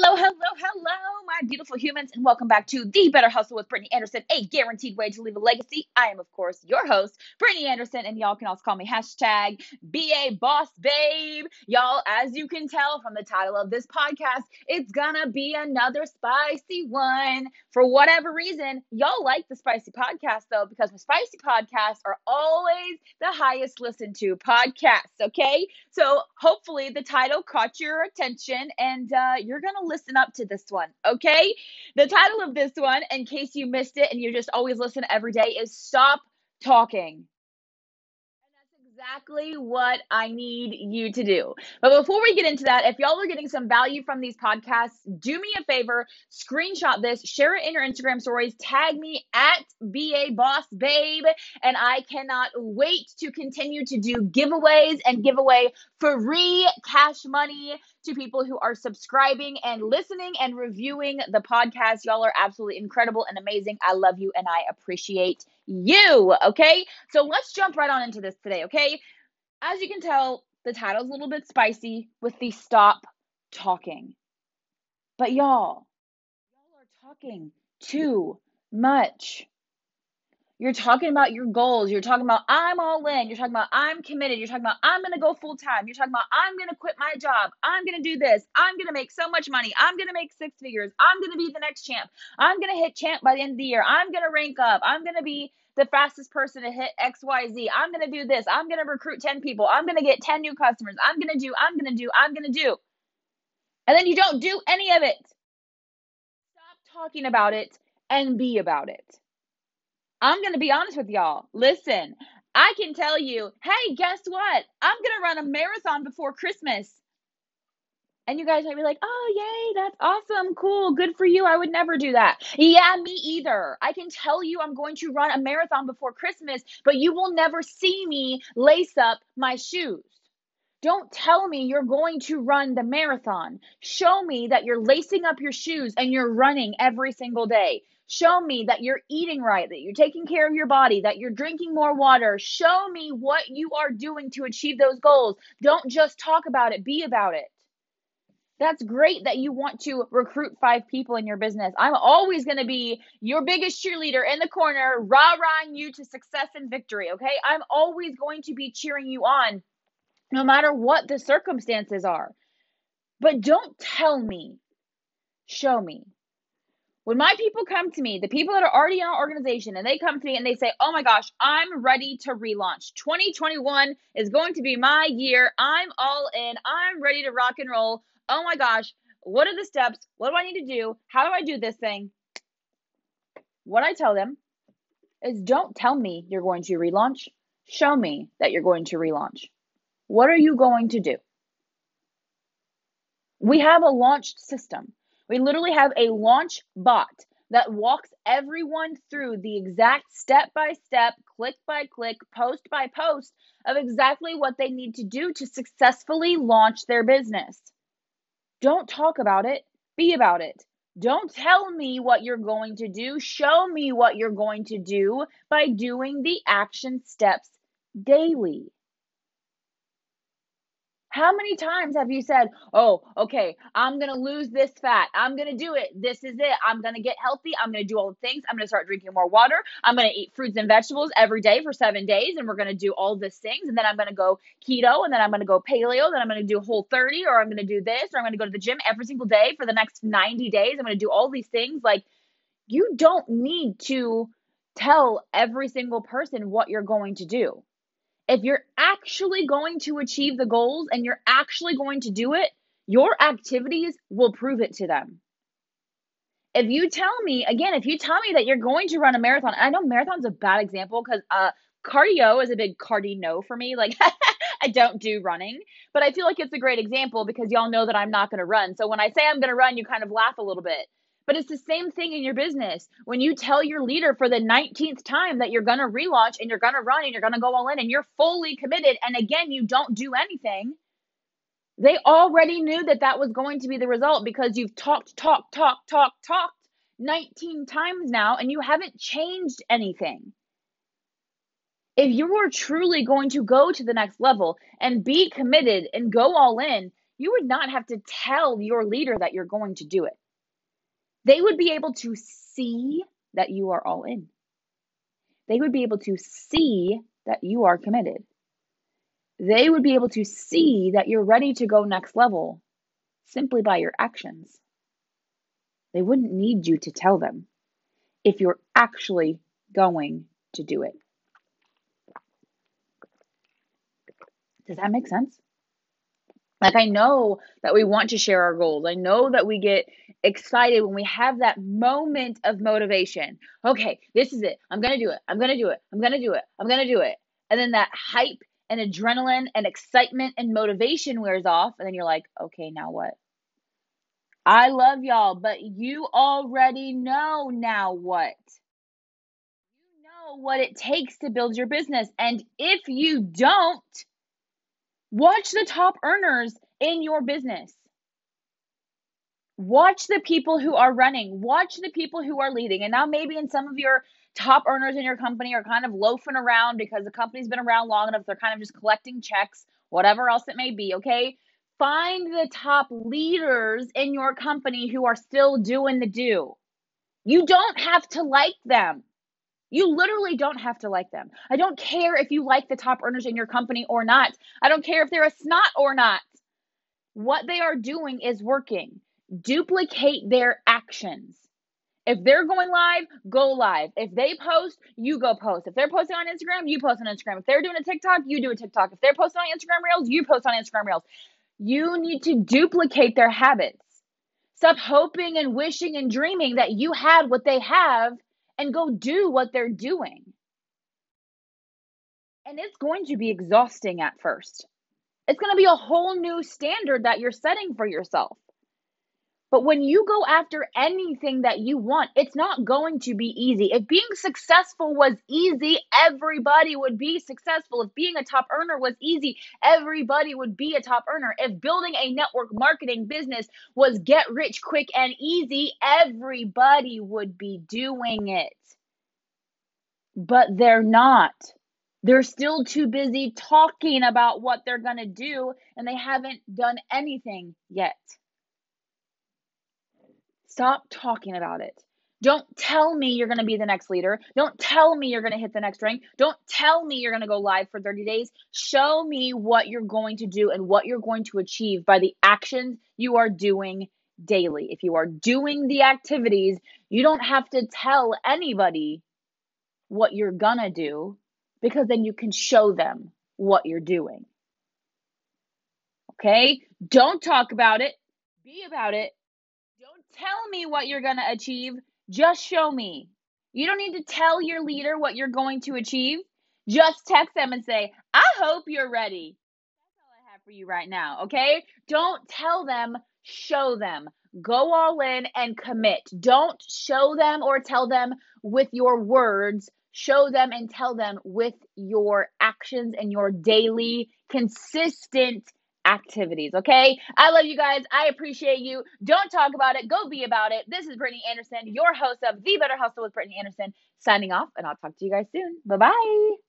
Hello, hello, hello, my beautiful humans, and welcome back to The Better Hustle with Brittany Anderson, a guaranteed way to leave a legacy. I am, of course, your host, Brittany Anderson, and y'all can also call me hashtag BA Boss Babe. Y'all, as you can tell from the title of this podcast, it's gonna be another spicy one. For whatever reason, y'all like the spicy podcast though, because the spicy podcasts are always the highest listened to podcasts, okay? So hopefully the title caught your attention and uh, you're to listen up to this one, okay? The title of this one, in case you missed it and you just always listen every day, is Stop Talking that's exactly what I need you to do. But before we get into that, if y'all are getting some value from these podcasts, do me a favor, screenshot this, share it in your Instagram stories, tag me at BA Boss Babe, and I cannot wait to continue to do giveaways and give away free cash money to people who are subscribing and listening and reviewing the podcast. Y'all are absolutely incredible and amazing. I love you and I appreciate you. Okay. So let's jump right on into this today. Okay. As you can tell, the title's a little bit spicy with the stop talking. But y'all, y'all are talking too much. You're talking about your goals. You're talking about I'm all in. You're talking about I'm committed. You're talking about I'm going to go full time. You're talking about I'm going to quit my job. I'm going to do this. I'm going to make so much money. I'm going to make six figures. I'm going to be the next champ. I'm going to hit champ by the end of the year. I'm going to rank up. I'm going to be the fastest person to hit XYZ. I'm going to do this. I'm going to recruit 10 people. I'm going to get 10 new customers. I'm going to do, I'm going to do, I'm going to do. And then you don't do any of it. Stop talking about it and be about it. I'm going to be honest with y'all. Listen, I can tell you, hey, guess what? I'm going to run a marathon before Christmas. And you guys might be like, oh, yay, that's awesome, cool, good for you. I would never do that. Yeah, me either. I can tell you I'm going to run a marathon before Christmas, but you will never see me lace up my shoes. Don't tell me you're going to run the marathon. Show me that you're lacing up your shoes and you're running every single day. Show me that you're eating right, that you're taking care of your body, that you're drinking more water. Show me what you are doing to achieve those goals. Don't just talk about it, be about it. That's great that you want to recruit five people in your business. I'm always going to be your biggest cheerleader in the corner, rah rahing you to success and victory, okay? I'm always going to be cheering you on no matter what the circumstances are. But don't tell me, show me. When my people come to me, the people that are already in our organization, and they come to me and they say, Oh my gosh, I'm ready to relaunch. 2021 is going to be my year. I'm all in. I'm ready to rock and roll. Oh my gosh, what are the steps? What do I need to do? How do I do this thing? What I tell them is don't tell me you're going to relaunch. Show me that you're going to relaunch. What are you going to do? We have a launched system. We literally have a launch bot that walks everyone through the exact step by step, click by click, post by post of exactly what they need to do to successfully launch their business. Don't talk about it, be about it. Don't tell me what you're going to do. Show me what you're going to do by doing the action steps daily. How many times have you said, Oh, okay, I'm gonna lose this fat. I'm gonna do it. This is it. I'm gonna get healthy. I'm gonna do all the things. I'm gonna start drinking more water. I'm gonna eat fruits and vegetables every day for seven days, and we're gonna do all these things. And then I'm gonna go keto, and then I'm gonna go paleo, then I'm gonna do whole 30, or I'm gonna do this, or I'm gonna go to the gym every single day for the next 90 days. I'm gonna do all these things. Like, you don't need to tell every single person what you're going to do if you're actually going to achieve the goals and you're actually going to do it, your activities will prove it to them. If you tell me, again, if you tell me that you're going to run a marathon, I know marathon's a bad example because uh, cardio is a big cardi no for me. Like, I don't do running, but I feel like it's a great example because y'all know that I'm not going to run. So when I say I'm going to run, you kind of laugh a little bit. But it's the same thing in your business. When you tell your leader for the 19th time that you're going to relaunch and you're going to run and you're going to go all in and you're fully committed, and again, you don't do anything, they already knew that that was going to be the result because you've talked, talked, talked, talked, talked 19 times now and you haven't changed anything. If you are truly going to go to the next level and be committed and go all in, you would not have to tell your leader that you're going to do it. They would be able to see that you are all in. They would be able to see that you are committed. They would be able to see that you're ready to go next level simply by your actions. They wouldn't need you to tell them if you're actually going to do it. Does that make sense? Like, I know that we want to share our goals. I know that we get excited when we have that moment of motivation. Okay, this is it. I'm going to do it. I'm going to do it. I'm going to do it. I'm going to do it. And then that hype and adrenaline and excitement and motivation wears off. And then you're like, okay, now what? I love y'all, but you already know now what? You know what it takes to build your business. And if you don't, watch the top earners in your business. Watch the people who are running, watch the people who are leading. And now, maybe in some of your top earners in your company are kind of loafing around because the company's been around long enough, they're kind of just collecting checks, whatever else it may be, okay? Find the top leaders in your company who are still doing the do. You don't have to like them. You literally don't have to like them. I don't care if you like the top earners in your company or not. I don't care if they're a snot or not. What they are doing is working. Duplicate their actions. If they're going live, go live. If they post, you go post. If they're posting on Instagram, you post on Instagram. If they're doing a TikTok, you do a TikTok. If they're posting on Instagram Reels, you post on Instagram Reels. You need to duplicate their habits. Stop hoping and wishing and dreaming that you had what they have and go do what they're doing. And it's going to be exhausting at first. It's going to be a whole new standard that you're setting for yourself. But when you go after anything that you want, it's not going to be easy. If being successful was easy, everybody would be successful. If being a top earner was easy, everybody would be a top earner. If building a network marketing business was get rich quick and easy, everybody would be doing it. But they're not. They're still too busy talking about what they're going to do, and they haven't done anything yet. Stop talking about it. Don't tell me you're going to be the next leader. Don't tell me you're going to hit the next rank. Don't tell me you're going to go live for 30 days. Show me what you're going to do and what you're going to achieve by the actions you are doing daily. If you are doing the activities, you don't have to tell anybody what you're going to do because then you can show them what you're doing. Okay? Don't talk about it, be about it tell me what you're going to achieve. Just show me. You don't need to tell your leader what you're going to achieve. Just text them and say, I hope you're ready. That's all I have for you right now, okay? Don't tell them, show them. Go all in and commit. Don't show them or tell them with your words. Show them and tell them with your actions and your daily, consistent activities. Okay. I love you guys. I appreciate you. Don't talk about it. Go be about it. This is Brittany Anderson, your host of The Better Hustle with Brittany Anderson, signing off, and I'll talk to you guys soon. Bye bye.